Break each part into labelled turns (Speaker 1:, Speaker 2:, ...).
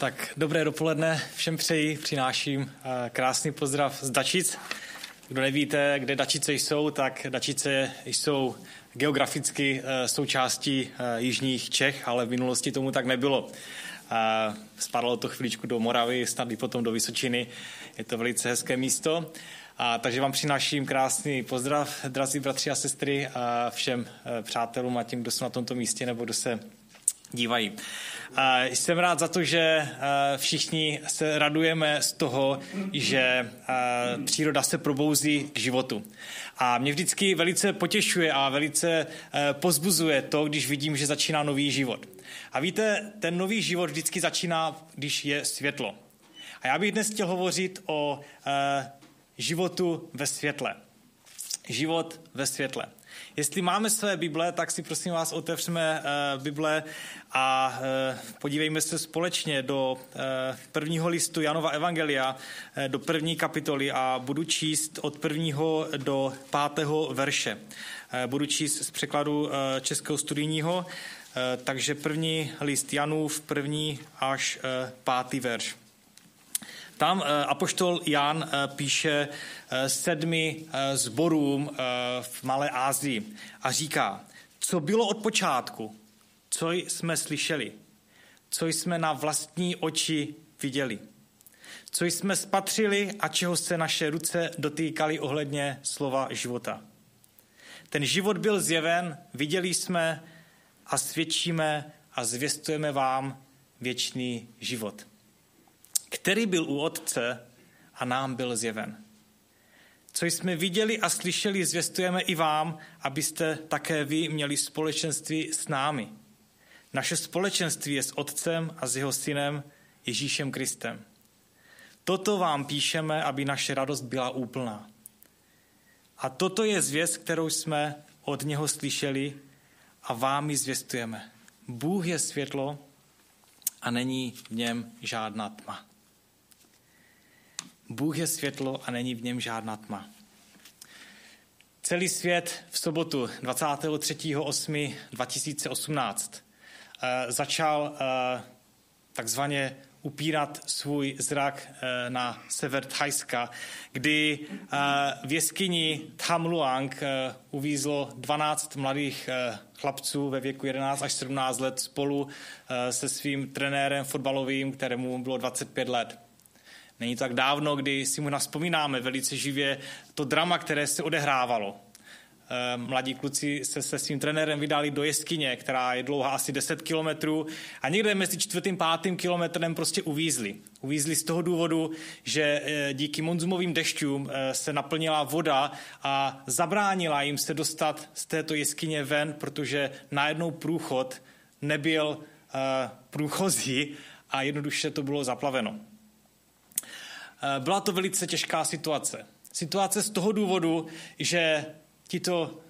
Speaker 1: Tak dobré dopoledne všem přeji, přináším eh, krásný pozdrav z Dačic. Kdo nevíte, kde Dačice jsou, tak Dačice jsou geograficky eh, součástí eh, jižních Čech, ale v minulosti tomu tak nebylo. Spadalo to chviličku do Moravy, snad i potom do Vysočiny. Je to velice hezké místo. A, takže vám přináším krásný pozdrav, drazí bratři a sestry, a všem přátelům a těm, kdo jsou na tomto místě nebo kdo se dívají. Jsem rád za to, že všichni se radujeme z toho, že příroda se probouzí k životu. A mě vždycky velice potěšuje a velice pozbuzuje to, když vidím, že začíná nový život. A víte, ten nový život vždycky začíná, když je světlo. A já bych dnes chtěl hovořit o životu ve světle. Život ve světle. Jestli máme své Bible, tak si prosím vás otevřeme Bible a uh, podívejme se společně do uh, prvního listu Janova Evangelia, uh, do první kapitoly a budu číst od prvního do pátého verše. Budu číst z překladu českého studijního, takže první list Janův, první až pátý verš. Tam apoštol Jan píše sedmi zborům v Malé Ázii a říká, co bylo od počátku, co jsme slyšeli, co jsme na vlastní oči viděli, co jsme spatřili a čeho se naše ruce dotýkaly ohledně slova života. Ten život byl zjeven, viděli jsme a svědčíme a zvěstujeme vám věčný život který byl u Otce a nám byl zjeven. Co jsme viděli a slyšeli, zvěstujeme i vám, abyste také vy měli společenství s námi. Naše společenství je s Otcem a s jeho synem Ježíšem Kristem. Toto vám píšeme, aby naše radost byla úplná. A toto je zvěst, kterou jsme od něho slyšeli a vám ji zvěstujeme. Bůh je světlo a není v něm žádná tma. Bůh je světlo a není v něm žádná tma. Celý svět v sobotu 23.8.2018 eh, začal eh, takzvaně upírat svůj zrak eh, na sever Thajska, kdy v jeskyni Tham Luang uvízlo 12 mladých chlapců ve věku 11 až 17 let spolu se svým trenérem fotbalovým, kterému bylo 25 let. Není tak dávno, kdy si mu naspomínáme velice živě to drama, které se odehrávalo. Ehm, mladí kluci se se svým trenérem vydali do jeskyně, která je dlouhá asi 10 kilometrů a někde mezi čtvrtým pátým kilometrem prostě uvízli. Uvízli z toho důvodu, že eh, díky monzumovým dešťům eh, se naplnila voda a zabránila jim se dostat z této jeskyně ven, protože najednou průchod nebyl eh, průchozí a jednoduše to bylo zaplaveno. Eh, byla to velice těžká situace. Situace z toho důvodu, že tito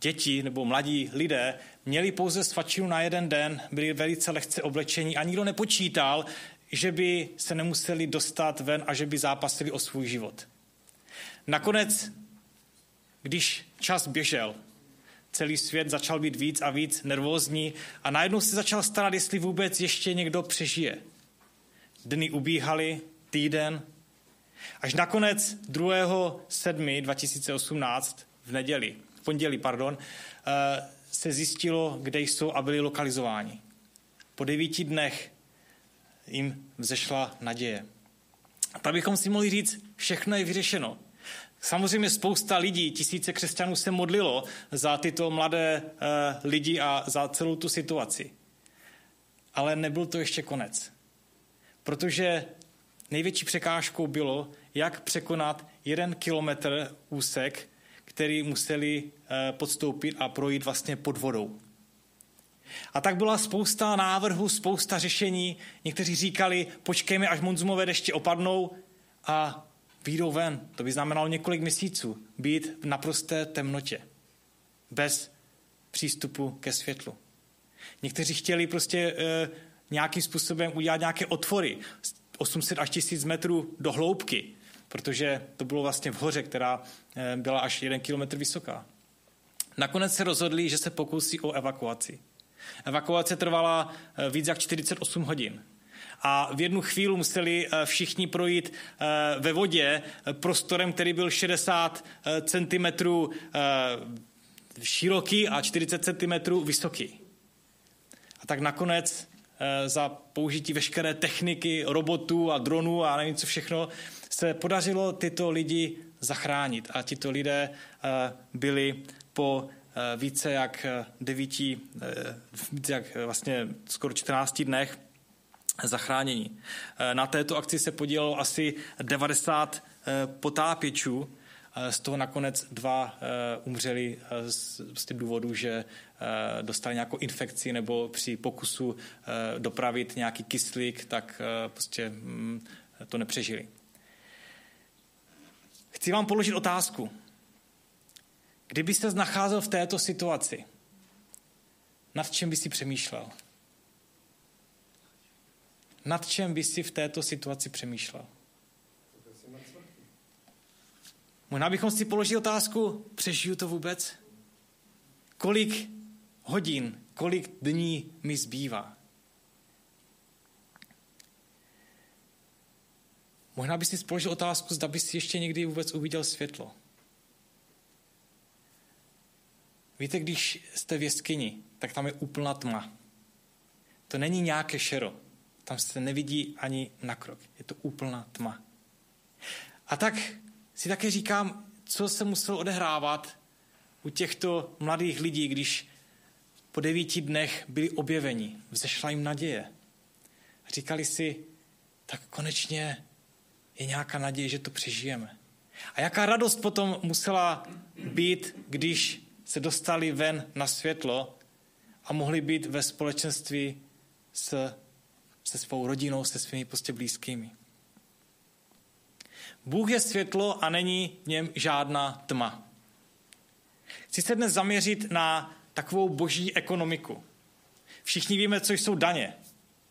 Speaker 1: děti nebo mladí lidé měli pouze svačinu na jeden den, byli velice lehce oblečení a nikdo nepočítal, že by se nemuseli dostat ven a že by zápasili o svůj život. Nakonec, když čas běžel, celý svět začal být víc a víc nervózní a najednou se začal starat, jestli vůbec ještě někdo přežije. Dny ubíhaly, týden, Až nakonec 2. 7. 2018 v neděli, v pondělí, pardon, eh, se zjistilo, kde jsou a byli lokalizováni. Po devíti dnech jim vzešla naděje. A tak bychom si mohli říct, všechno je vyřešeno. Samozřejmě spousta lidí, tisíce křesťanů se modlilo za tyto mladé uh, lidi a za celou tu situaci. Ale nebyl to ještě konec. Protože největší překážkou bylo, jak překonat jeden kilometr úsek, který museli eh, podstoupit a projít vlastně pod vodou. A tak byla spousta návrhů, spousta řešení. Někteří říkali, počkejme, až monzumové deště opadnou a výjdou ven. To by znamenalo několik měsíců být v naprosté temnotě, bez přístupu ke světlu. Někteří chtěli prostě e, nějakým způsobem udělat nějaké otvory, 800 až 1000 metrů do hloubky, protože to bylo vlastně v hoře, která eh, byla až jeden kilometr vysoká. Nakonec se rozhodli, že se pokusí o evakuaci. Evakuace trvala eh, víc jak 48 hodin. a v jednu chvíli museli eh, všichni projít ve vodě prostorem, který byl 60 cm široký a 40 cm vysoký. A tak nakonec za použití veškeré techniky, robotů a dronů a nevím co všechno, se podařilo tyto lidi zachránit. A tito lidé byli po více jak devíti, více jak vlastně skoro 14 dnech zachránění. Eh, na této akci se podílelo asi 90 eh, potápěčů, eh, z toho nakonec dva umřeli z prostě důvodu, že dostali nějakou infekci nebo při pokusu dopravit nějaký kyslík, tak prostě mm, to nepřežili. Chci vám položit otázku. Kdyby se nacházel v této situaci, nad čem by si přemýšlel? Nad čem by si v této situaci přemýšlel? Možná bychom si položili otázku, přežiju to vůbec? Kolik hodin, kolik dní mi zbývá? Možná by si položil otázku, zda by si ještě někdy vůbec uviděl světlo. Víte, když jste v jeskyni, tak tam je úplná tma. To není nějaké šero. Tam se nevidí ani na krok. Je to úplná tma. A tak si také říkám, co se muselo odehrávat u těchto mladých lidí, když po devíti dnech byli objeveni. Vzešla jim naděje. Říkali si, tak konečně je nějaká naděje, že to přežijeme. A jaká radost potom musela být, když se dostali ven na světlo a mohli být ve společenství s se svou rodinou, se svými prostě blízkými. Bůh je světlo a není v něm žádná tma. Chci se dnes zaměřit na takovou boží ekonomiku. Všichni víme, co jsou daně.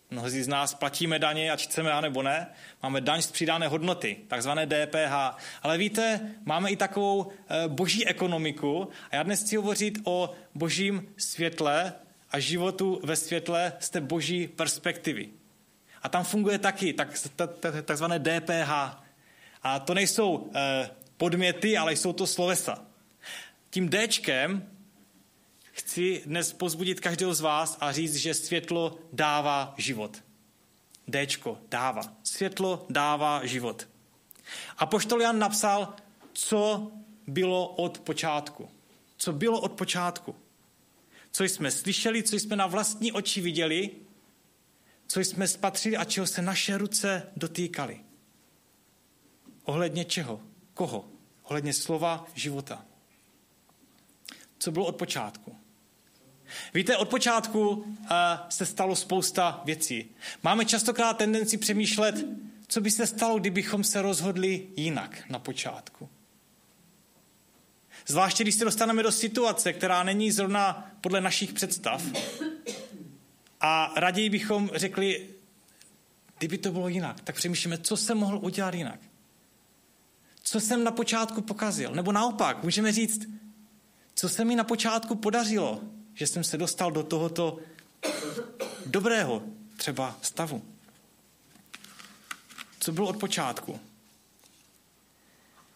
Speaker 1: Mnozí z nás platíme daně, ať chceme, anebo ne. Máme daň z přidané hodnoty, takzvané DPH. Ale víte, máme i takovou eh, boží ekonomiku a já dnes chci hovořit o božím světle a životu ve světle z té boží perspektivy. A tam funguje taky tak, takzvané DPH. A to nejsou eh, podměty, ale jsou to slovesa. Tím Dčkem chci dnes pozbudit každého z vás a říct, že světlo dává život. Dčko dává. Světlo dává život. A poštol Jan napsal, co bylo od počátku. Co bylo od počátku. Co jsme slyšeli, co jsme na vlastní oči viděli co jsme spatřili a čeho se naše ruce dotýkaly. Ohledně čeho? Koho? Ohledně slova života. Co bylo od počátku? Víte, od počátku uh, se stalo spousta věcí. Máme častokrát tendenci přemýšlet, co by se stalo, kdybychom se rozhodli jinak na počátku. Zvláště když se dostaneme do situace, která není zrovna podle našich představ, a raději bychom řekli, kdyby to bylo jinak, tak přemýšlíme, co jsem mohl udělat jinak. Co jsem na počátku pokazil? Nebo naopak, můžeme říct, co se mi na počátku podařilo, že jsem se dostal do tohoto dobrého třeba stavu. Co bylo od počátku?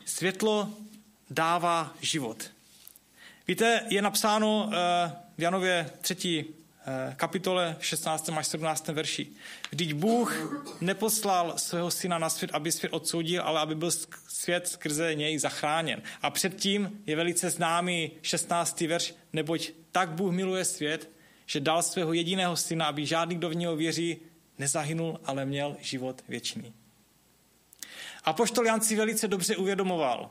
Speaker 1: Světlo dává život. Víte, je napsáno eh, v Janově 3. Eh, kapitole 16. až 17. verši. Vždyť Bůh neposlal svého syna na svět, aby svět odsoudil, ale aby byl svět skrze něj zachráněn. A předtím je velice známý 16. verš, neboť tak Bůh miluje svět, že dal svého jediného syna, aby žádný, kdo v něho věří, nezahynul, ale měl život věčný. A poštol Jan si velice dobře uvědomoval,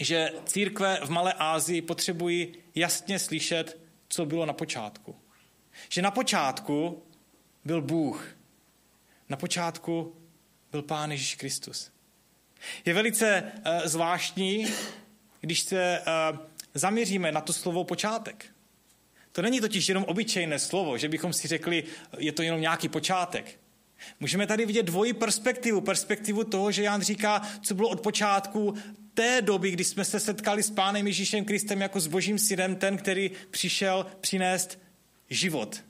Speaker 1: že církve v Malé Ázii potřebují jasně slyšet, co bylo na počátku. Že na počátku byl Bůh. Na počátku byl Pán Ježíš Kristus. Je velice uh, zvláštní, když se uh, zaměříme na to slovo počátek. To není totiž jenom obyčejné slovo, že bychom si řekli, je to jenom nějaký počátek. Můžeme tady vidět dvojí perspektivu. Perspektivu toho, že Jan říká, co bylo od počátku té doby, kdy jsme se setkali s Pánem Ježíšem Kristem jako s Božím synem, ten, který přišel přinést život.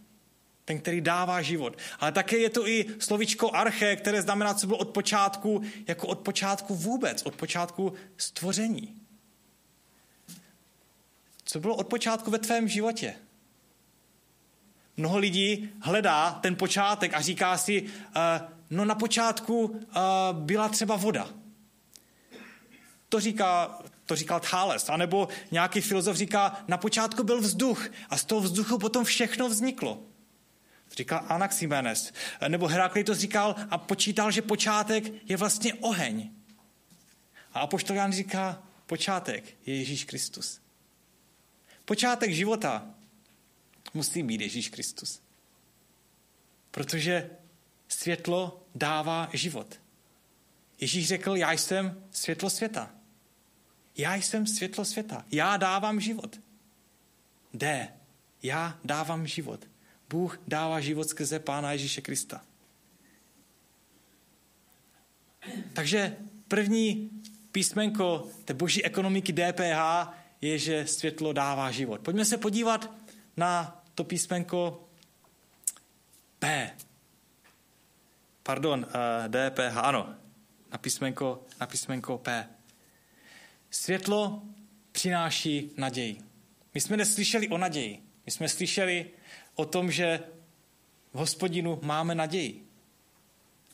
Speaker 1: ten, který dává život. Ale také je to i slovičko arche, které znamená, co bylo od počátku, jako od počátku vůbec, od počátku stvoření. Co bylo od počátku ve tvém životě? Mnoho lidí hledá ten počátek a říká si, uh, no na počátku uh, byla třeba voda. To říká, to říkal Thales. A nebo nějaký filozof říká, na počátku byl vzduch a z toho vzduchu potom všechno vzniklo. To říkal Anaximenes. Nebo Heraklitos říkal a počítal, že počátek je vlastně oheň. A apoštol Jan říká, počátek je Ježíš Kristus. Počátek života musí být Ježíš Kristus. Protože světlo dává život. Ježíš řekl, já jsem světlo světa. Já jsem světlo světa. Já dávám život. D. Já dávám život. Bůh dává život skrze Pána Ježíše Krista. Takže první písmenko té boží ekonomiky DPH je, že světlo dává život. Pojďme se podívat na to písmenko P. Pardon, uh, eh, DPH, ano, na písmenko, na písmenko P. Světlo přináší naději. My jsme neslyšeli o naději. My jsme slyšeli o tom, že v hospodinu máme naději.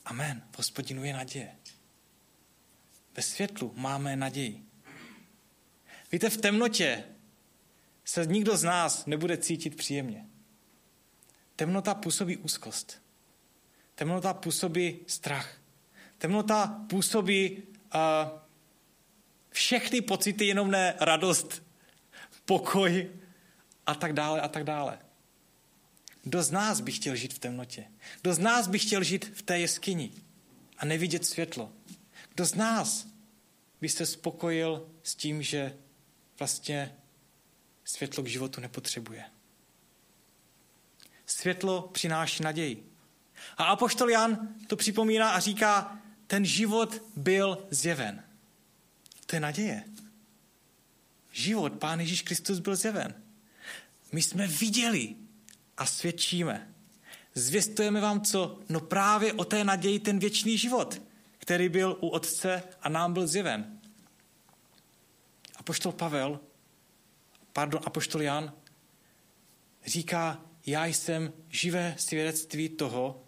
Speaker 1: Amen. V hospodinu je naděje. Ve světlu máme naději. Víte, v temnotě se nikdo z nás nebude cítit příjemně. Temnota působí úzkost. Temnota působí strach. Temnota působí uh, všechny pocity, jenom ne radost, pokoj a tak dále a tak dále. Kdo z nás by chtěl žít v temnotě? Kdo z nás by chtěl žít v té jeskyni a nevidět světlo? Kdo z nás by se spokojil s tím, že vlastně světlo k životu nepotřebuje? Světlo přináší naději. A Apoštol Jan to připomíná a říká, ten život byl zjeven. To je naděje. Život Pán Ježíš Kristus byl zjeven. My jsme viděli a svědčíme. Zvěstujeme vám co? No právě o té naději ten věčný život, který byl u Otce a nám byl zjeven. A poštol Pavel, pardon, poštol Jan, říká, já jsem živé svědectví toho,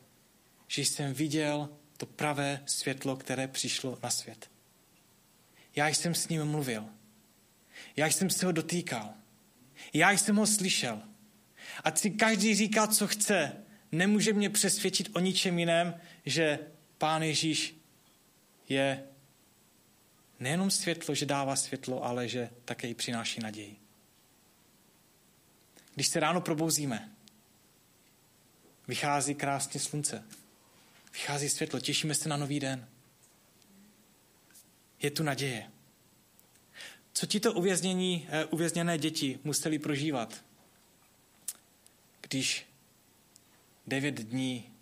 Speaker 1: že jsem viděl to pravé světlo, které přišlo na svět. Já jsem s ním mluvil. Já jsem se ho dotýkal. Já jsem ho slyšel. A si každý říká, co chce, nemůže mě přesvědčit o ničem jiném, že Pán Ježíš je nejenom světlo, že dává světlo, ale že také i přináší naději. Když se ráno probouzíme, vychází krásně slunce, vychází světlo, těšíme se na nový den je tu naděje. Co ti to uvěznění, eh, uvězněné děti museli prožívat, když devět dní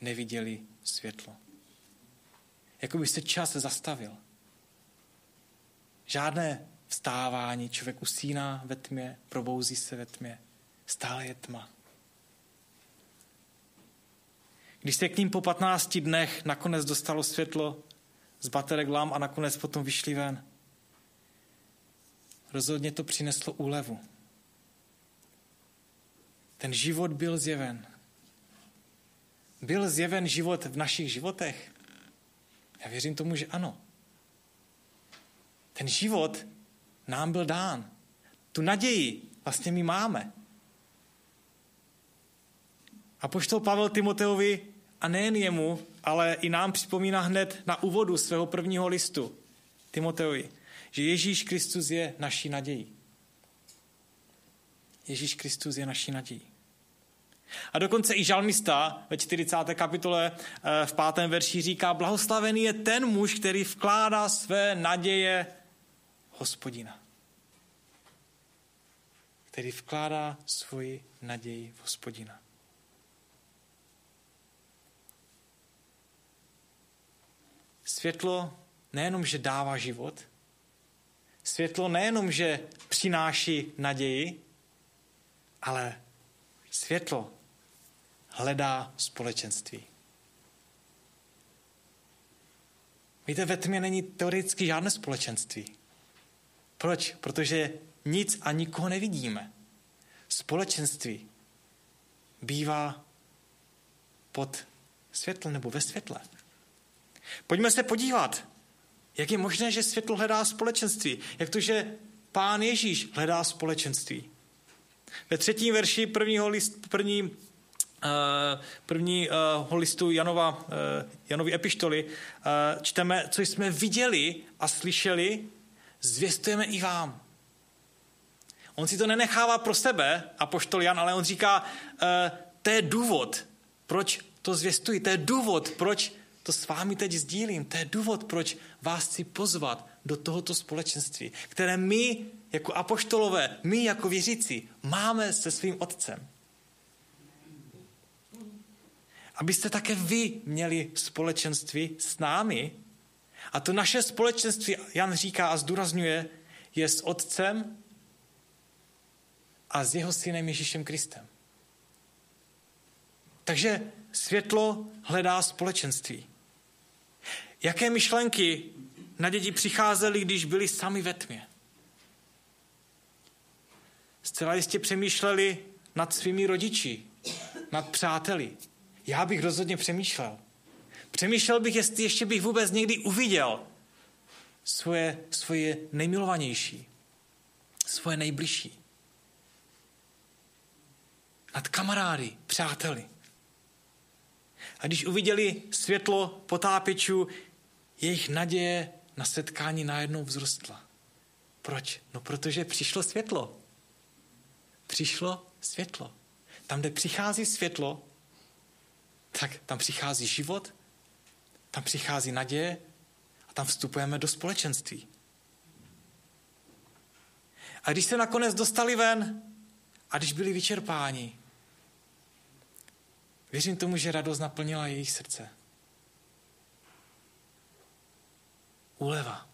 Speaker 1: neviděli světlo? Jako by se čas zastavil. Žádné vstávání, člověk usíná ve tmě, probouzí se ve tmě, stále je tma. Když se k ním po 15 dnech nakonec dostalo světlo, z baterek lám a nakonec potom vyšli ven. Rozhodně to přineslo úlevu. Ten život byl zjeven. Byl zjeven život v našich životech? Já věřím tomu, že ano. Ten život nám byl dán. Tu naději vlastně my máme. A poštol Pavel Timoteovi a nejen jemu, ale i nám připomíná hned na úvodu svého prvního listu Timoteovi, že Ježíš Kristus je naší nadějí. Ježíš Kristus je naší nadějí. A dokonce i žalmista ve 40. kapitole eh, v pátém verši říká, blahoslavený je ten muž, který vkládá své naděje hospodina. Který vkládá svoji naději v hospodina. Světlo nejenom, že dává život, světlo nejenom, že přináší naději, ale světlo hledá společenství. Víte, ve tmě není teoreticky žádné společenství. Proč? Protože nic a nikoho nevidíme. Společenství bývá pod světlem nebo ve světle. Pojďme se podívat, jak je možné, že světlo hledá společenství. Jak to, že pán Ježíš hledá společenství. Ve třetím verši prvního list, první, uh, prvního uh, listu Janova, uh, Janovy epištoly čteme, co jsme viděli a slyšeli, zvěstujeme i vám. On si to nenechává pro sebe, a poštol Jan, ale on říká, to je důvod, proč to zvěstuji, to je důvod, proč to s vámi teď sdílím, to je důvod, proč vás chci pozvat do tohoto společenství, které my jako apoštolové, my jako věřící máme se svým otcem. Abyste také vy měli společenství s námi. A to naše společenství, Jan říká a zdůrazňuje, je s otcem a s jeho synem Ježíšem Kristem. Takže světlo hledá společenství. Jaké myšlenky na děti přicházely, když byli sami ve tmě? Zcela jistě přemýšleli nad svými rodiči, nad přáteli. Já bych rozhodně přemýšlel. Přemýšlel bych, jestli ještě bych vůbec někdy uviděl svoje, svoje nejmilovanější, svoje nejbližší. Nad kamarády, přáteli. A když uviděli světlo potápěčů, jejich naděje na setkání najednou vzrostla. Proč? No protože přišlo světlo. Přišlo světlo. Tam, kde přichází světlo, tak tam přichází život, tam přichází naděje a tam vstupujeme do společenství. A když se nakonec dostali ven a když byli vyčerpáni, věřím tomu, že radost naplnila jejich srdce. Úleva.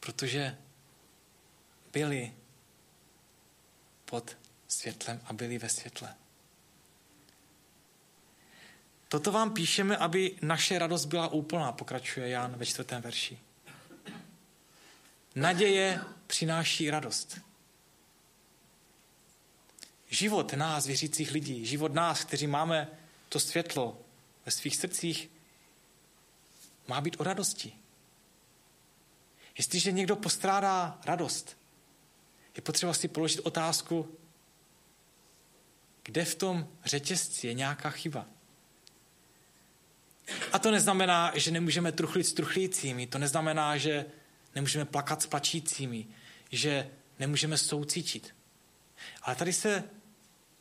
Speaker 1: Protože byli pod světlem a byli ve světle. Toto vám píšeme, aby naše radost byla úplná, pokračuje Jan ve čtvrtém verši. Naděje přináší radost. Život nás, věřících lidí, život nás, kteří máme to světlo ve svých srdcích, má být o radosti. Jestliže někdo postrádá radost, je potřeba si položit otázku, kde v tom řetězci je nějaká chyba. A to neznamená, že nemůžeme truchlit s truchlícími, to neznamená, že nemůžeme plakat s plačícími, že nemůžeme soucítit. Ale tady se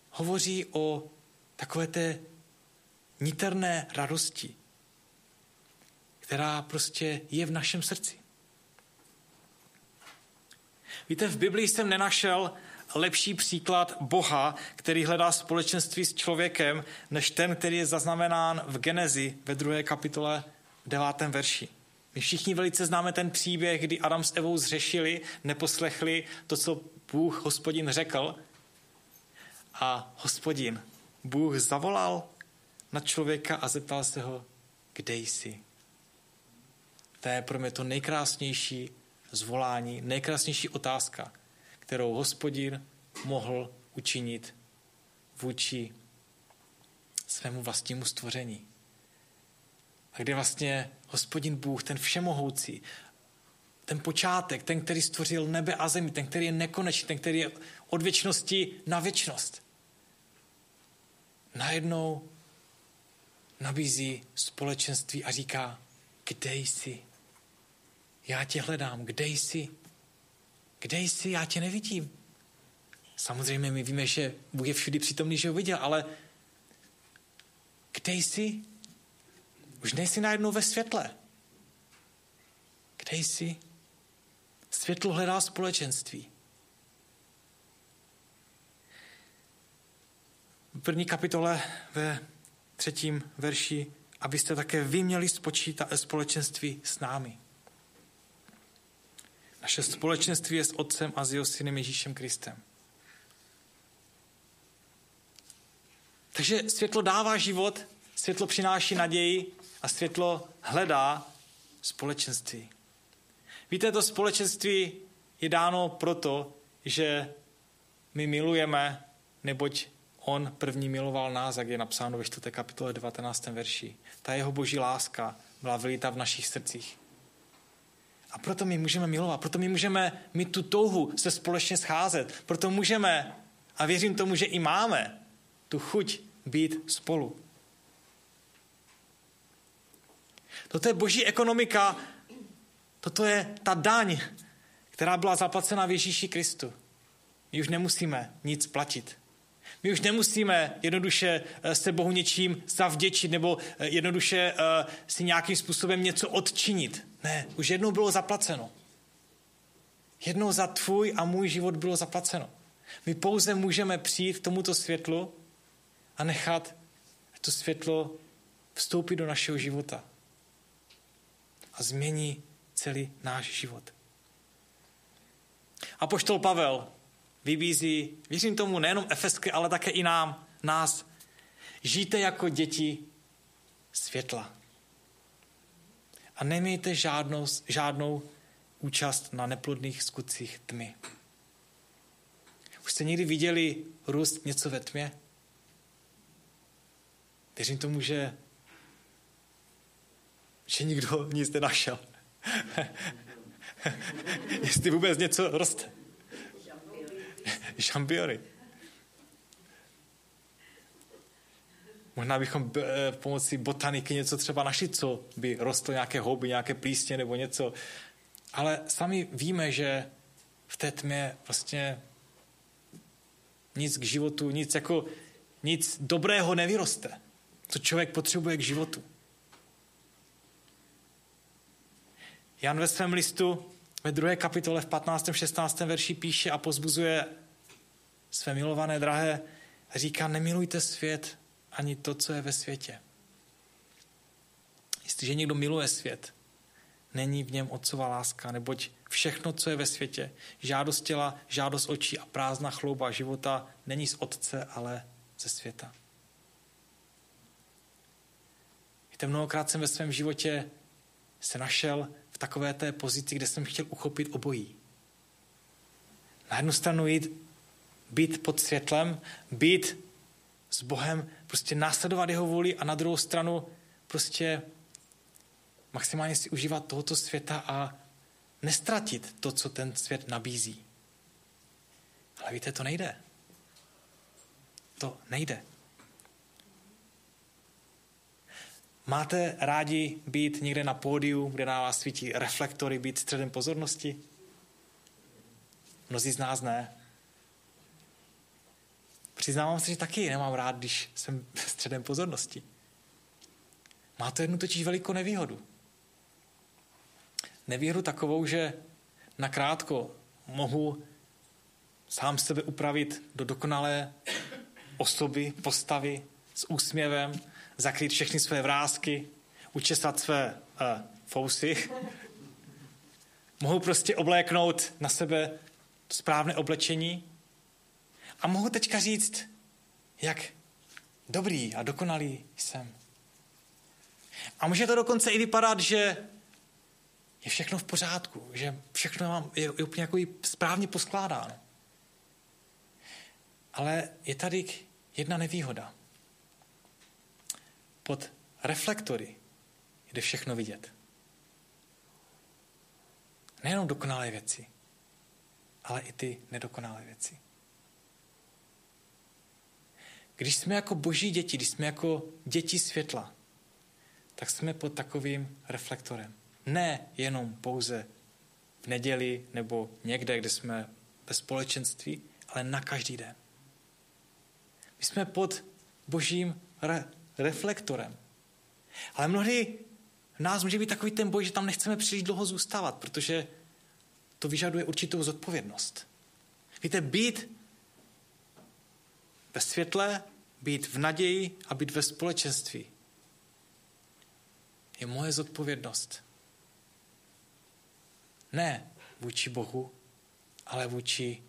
Speaker 1: hovoří o takové té niterné radosti, která prostě je v našem srdci. Víte, v Biblii jsem nenašel lepší příklad Boha, který hledá společenství s člověkem, než ten, který je zaznamenán v Genezi ve druhé kapitole v devátém verši. My všichni velice známe ten příběh, kdy Adam s Evou zřešili, neposlechli to, co Bůh, hospodin, řekl. A hospodin, Bůh zavolal na člověka a zeptal se ho, kde jsi? To je pro mě to nejkrásnější zvolání, nejkrásnější otázka, kterou hospodin mohl učinit vůči svému vlastnímu stvoření. A kde vlastně hospodin Bůh, ten všemohoucí, ten počátek, ten, který stvořil nebe a zemi, ten, který je nekonečný, ten, který je od věčnosti na věčnost, najednou nabízí společenství a říká, kde jsi? Já tě hledám, kde jsi? Kde jsi? Já tě nevidím. Samozřejmě my víme, že Bůh je všudy přítomný, že ho viděl, ale kde jsi? Už nejsi najednou ve světle. Kde jsi? Světlo hledá společenství. V první kapitole ve třetím verši, abyste také vy měli společenství s námi. Naše společenství je s Otcem a s jeho synem Ježíšem Kristem. Takže světlo dává život, světlo přináší naději a světlo hledá společenství. Víte, to společenství je dáno proto, že my milujeme, neboť on první miloval nás, jak je napsáno ve 4. kapitole 19. verši. Ta jeho boží láska byla vylita v našich srdcích. A proto my můžeme milovat, proto my můžeme mít tu touhu se společně scházet, proto můžeme, a věřím tomu, že i máme, tu chuť být spolu. Toto je boží ekonomika, toto je ta daň, která byla zaplacena v Ježíši Kristu. My už nemusíme nic platit. My už nemusíme jednoduše eh, se Bohu něčím zavděčit nebo eh, jednoduše eh, si nějakým způsobem něco odčinit. Ne, už jednou bylo zaplaceno. Jednou za tvůj a můj život bylo zaplaceno. My pouze můžeme přijít k tomuto světlu a nechat to světlo vstoupit do našeho života a změní celý náš život. A poštol Pavel vybízí, věřím tomu, nejenom Efesky, ale také i nám, nás. Žijte jako děti světla. A nemějte žádnou, žádnou účast na neplodných skutcích tmy. Už jste někdy viděli růst něco ve tmě? Věřím tomu, že, že nikdo nic nenašel. Jestli vůbec něco roste. Šampiony. Možná bychom eh, pomocí botaniky něco třeba našli, co by rostlo nějaké houby, nějaké plísně nebo něco. Ale sami víme, že v té tmě vlastně nic k životu, nic jako nic dobrého nevyroste. Co člověk potřebuje k životu. Jan ve svém listu ve druhé kapitole v 15. 16. verši píše a pozbuzuje své milované drahé a říká, nemilujte svět ani to, co je ve světě. Jestliže někdo miluje svět, není v něm otcová láska, neboť všechno, co je ve světě, žádost těla, žádost očí a prázdná chlouba života, není z otce, ale ze světa. Víte, mnohokrát jsem ve svém životě se našel v takové té pozici, kde jsem chtěl uchopit obojí. Na jednu stranu jít, být pod světlem, být s Bohem, prostě následovat jeho vůli a na druhou stranu prostě maximálně si užívat tohoto světa a nestratit to, co ten svět nabízí. Ale víte, to nejde. To nejde. Máte rádi být někde na pódiu, kde na vás svítí reflektory, být středem pozornosti? Mnozí z nás ne. Přiznávám se, že taky nemám rád, když jsem středem pozornosti. Má to jednu totiž velikou nevýhodu. Nevýhodu takovou, že nakrátko mohu sám sebe upravit do dokonalé osoby, postavy s úsměvem, zakrýt všechny své vrázky, učesat své uh, fousy. mohu prostě obléknout na sebe správné oblečení a mohu teďka říct, jak dobrý a dokonalý jsem. A může to dokonce i vypadat, že je všechno v pořádku, že všechno mám, je, je úplně jako správně poskládáno. Ale je tady jedna nevýhoda. Pod reflektory jde všechno vidět. Nejenom dokonalé věci, ale i ty nedokonalé věci. Když jsme jako boží děti, když jsme jako děti světla, tak jsme pod takovým reflektorem. Ne jenom pouze v neděli nebo někde, kde jsme ve společenství, ale na každý den. My jsme pod božím re- reflektorem. Ale mnohdy v nás může být takový ten boj, že tam nechceme příliš dlouho zůstávat, protože to vyžaduje určitou zodpovědnost. Víte, být ve světle, být v naději a být ve společenství je moje zodpovědnost. Ne vůči Bohu, ale vůči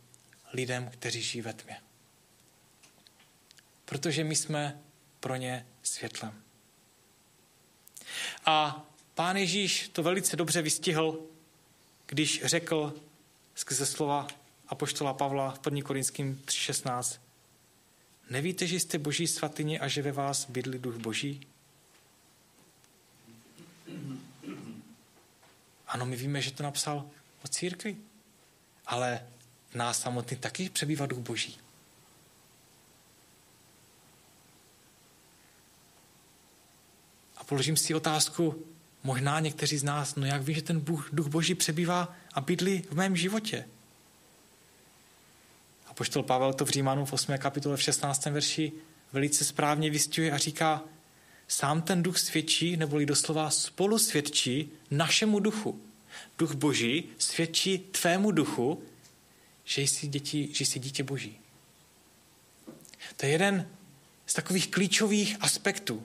Speaker 1: lidem, kteří žijí ve tmě. protože my jsme pro ně světlem. A pán Ježíš to velice dobře vystihl, když řekl skrze slova apoštola Pavla v 1. Korinským 3.16. Nevíte, že jste boží svatyně a že ve vás bydlí duch boží? Ano, my víme, že to napsal o církvi, ale v nás samotný taky přebývá duch boží. A položím si otázku, možná někteří z nás, no jak ví, že ten duch boží přebývá a bydlí v mém životě? Poštol Pavel to v Římanu v 8. kapitole v 16. verši velice správně vystihuje a říká, sám ten duch svědčí, neboli doslova spolu svědčí našemu duchu. Duch boží svědčí tvému duchu, že jsi, děti, že jsi dítě boží. To je jeden z takových klíčových aspektů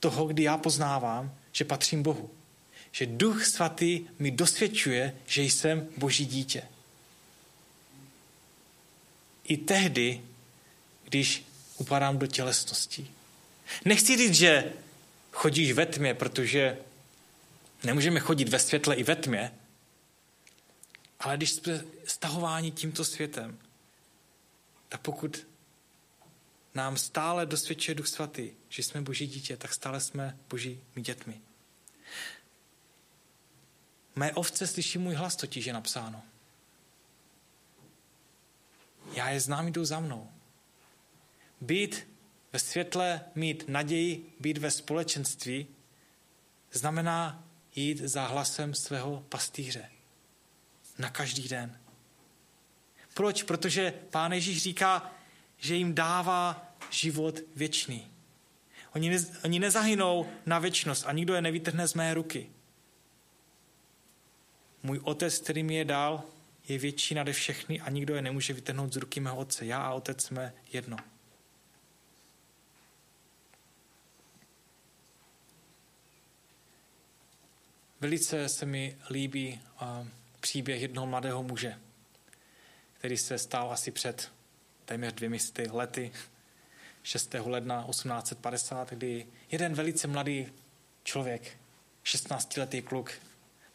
Speaker 1: toho, kdy já poznávám, že patřím Bohu. Že Duch Svatý mi dosvědčuje, že jsem Boží dítě. I tehdy, když upadám do tělesnosti. Nechci říct, že chodíš ve tmě, protože nemůžeme chodit ve světle i ve tmě, ale když jsme stahováni tímto světem, tak pokud nám stále dosvědčuje Duch Svatý, že jsme Boží dítě, tak stále jsme Božími dětmi. Mé ovce slyší můj hlas, totiž je napsáno. Já je znám, jdou za mnou. Být ve světle, mít naději, být ve společenství, znamená jít za hlasem svého pastýře. Na každý den. Proč? Protože Pán Ježíš říká, že jim dává život věčný. Oni, ne, oni nezahynou na věčnost a nikdo je nevytrhne z mé ruky. Můj otec, který mi je dal, je větší nade všechny a nikdo je nemůže vytrhnout z ruky mého otce. Já a otec jsme jedno. Velice se mi líbí uh, příběh jednoho mladého muže, který se stál asi před téměř dvěmi lety, 6. ledna 1850, kdy jeden velice mladý člověk, 16-letý kluk,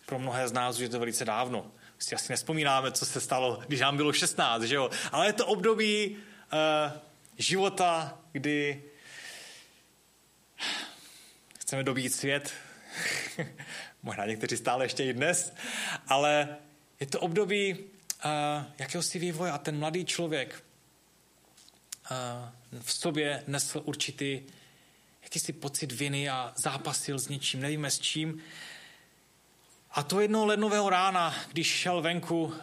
Speaker 1: pro mnohé z nás už je to velice dávno, si asi nespomínáme, co se stalo, když nám bylo 16, že jo? Ale je to období uh, života, kdy chceme dobít svět, možná někteří stále ještě i dnes, ale je to období uh, jakéhosi vývoje a ten mladý člověk uh, v sobě nesl určitý jakýsi pocit viny a zápasil s něčím, nevíme s čím. A to jednoho lednového rána, když šel venku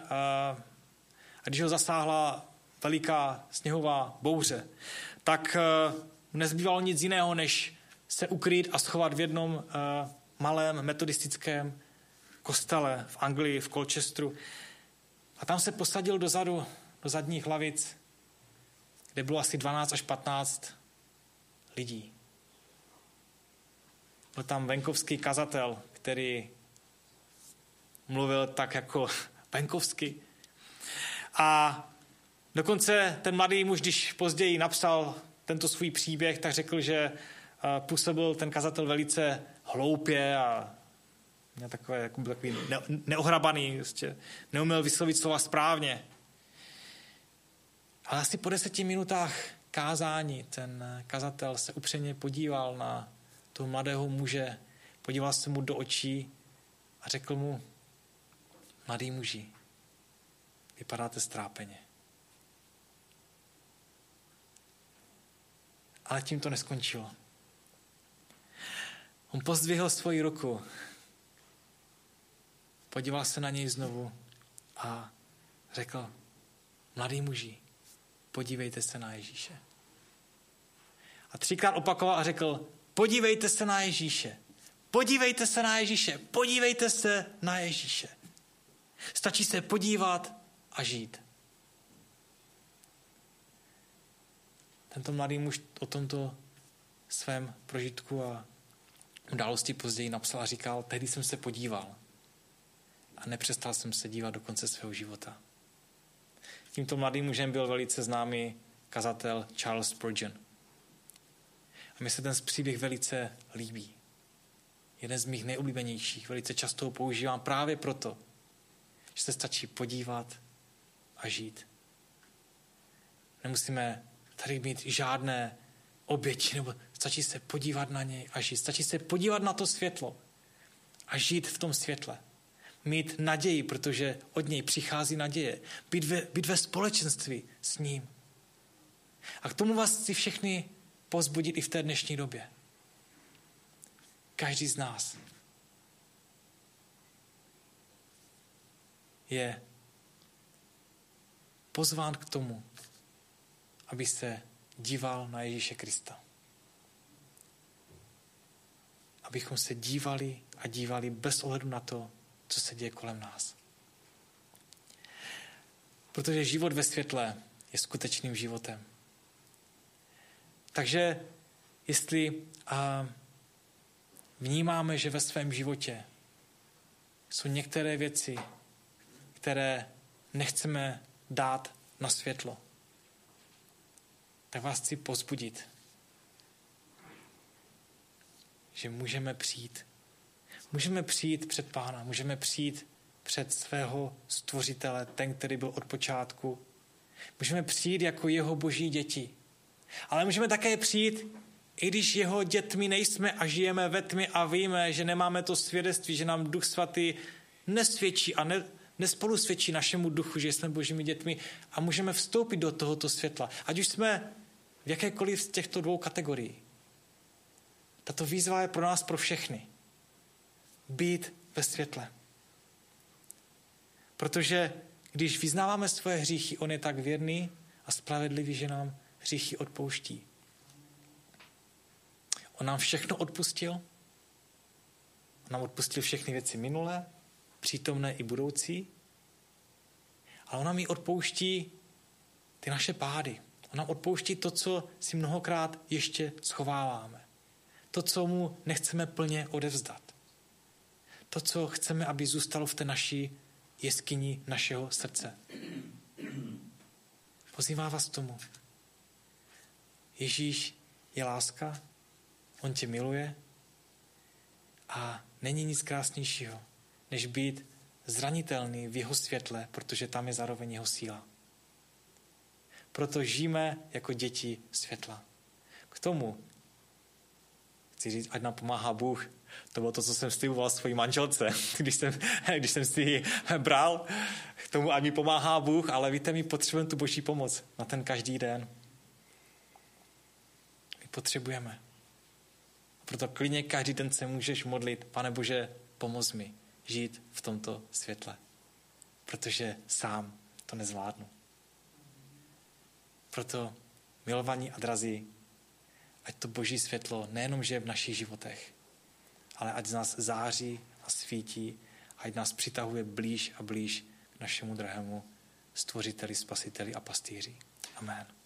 Speaker 1: a když ho zasáhla veliká sněhová bouře, tak uh, nezbývalo nic jiného, než se ukrýt a schovat v jednom uh, malém metodistickém kostele v Anglii, v Colchesteru. A tam se posadil dozadu, do zadních lavic, kde bylo asi 12 až 15 lidí. Byl tam venkovský kazatel, který mluvil tak jako venkovsky. A dokonce ten mladý muž, když později napsal tento svůj příběh, tak řekl, že eh, působil ten kazatel velice hloupě a měl takové, jako takový ne, neohrabaný, prostě, neuměl vyslovit slova správně. Ale asi po deseti minutách kázání ten kazatel se upřeně podíval na toho mladého muže, podíval se mu do očí a řekl mu, mladý muži, vypadáte strápeně. Ale tím to neskončilo. On pozdvihl svoji ruku, podíval se na něj znovu a řekl, mladý muži, podívejte se na Ježíše. A třikrát opakoval a řekl, podívejte se na Ježíše, podívejte se na Ježíše, podívejte se na Ježíše. Stačí se podívat a žít. Tento mladý muž o tomto svém prožitku a události později napsal a říkal, tehdy jsem se podíval a nepřestal jsem se dívat do konce svého života. Tímto mladým mužem byl velice známý kazatel Charles Spurgeon. A mi se ten příběh velice líbí. Jeden z mých nejoblíbenějších. Velice často ho používám právě proto, že se stačí podívat a žít. Nemusíme tady mít žádné oběti, nebo stačí se podívat na něj a žít. Stačí se podívat na to světlo a žít v tom světle. Mít naději, protože od něj přichází naděje. Být ve, být ve společenství s ním. A k tomu vás chci všechny pozbudit i v té dnešní době. Každý z nás je pozván k tomu, aby se díval na Ježíše Krista. Abychom se dívali a dívali bez ohledu na to, co se děje kolem nás. Protože život ve světle je skutečným životem. Takže jestli a, vnímáme, že ve svém životě jsou některé věci, které nechceme dát na světlo, tak vás chci pozbudit, že můžeme přijít. Můžeme přijít před Pána, můžeme přijít před svého stvořitele, ten, který byl od počátku. Můžeme přijít jako jeho boží děti. Ale můžeme také přijít, i když jeho dětmi nejsme a žijeme ve tmě a víme, že nemáme to svědectví, že nám Duch Svatý nesvědčí a ne, nespolusvědčí našemu duchu, že jsme božími dětmi a můžeme vstoupit do tohoto světla. Ať už jsme v jakékoliv z těchto dvou kategorií. Tato výzva je pro nás, pro všechny. Být ve světle. Protože když vyznáváme svoje hříchy, on je tak věrný a spravedlivý, že nám hříchy odpouští. On nám všechno odpustil. On nám odpustil všechny věci minulé, přítomné i budoucí. Ale on nám i odpouští ty naše pády. On nám odpouští to, co si mnohokrát ještě schováváme. To, co mu nechceme plně odevzdat. To, co chceme, aby zůstalo v té naší jeskyni našeho srdce. Pozývá vás tomu. Ježíš je láska, on tě miluje a není nic krásnějšího, než být zranitelný v jeho světle, protože tam je zároveň jeho síla. Proto žijeme jako děti světla. K tomu chci říct, ať nám pomáhá Bůh. To bylo to, co jsem sliboval svojí manželce, když jsem, když jsem si ji bral. K tomu, ať mi pomáhá Bůh, ale víte, my potřebujeme tu boží pomoc na ten každý den. My potřebujeme. Proto klidně každý den se můžeš modlit, pane Bože, pomoz mi žít v tomto světle. Protože sám to nezvládnu. Proto, milovaní a drazí, ať to boží světlo nejenom žije v našich životech, ale ať z nás září a svítí, ať nás přitahuje blíž a blíž k našemu drahému stvořiteli, spasiteli a pastýři. Amen.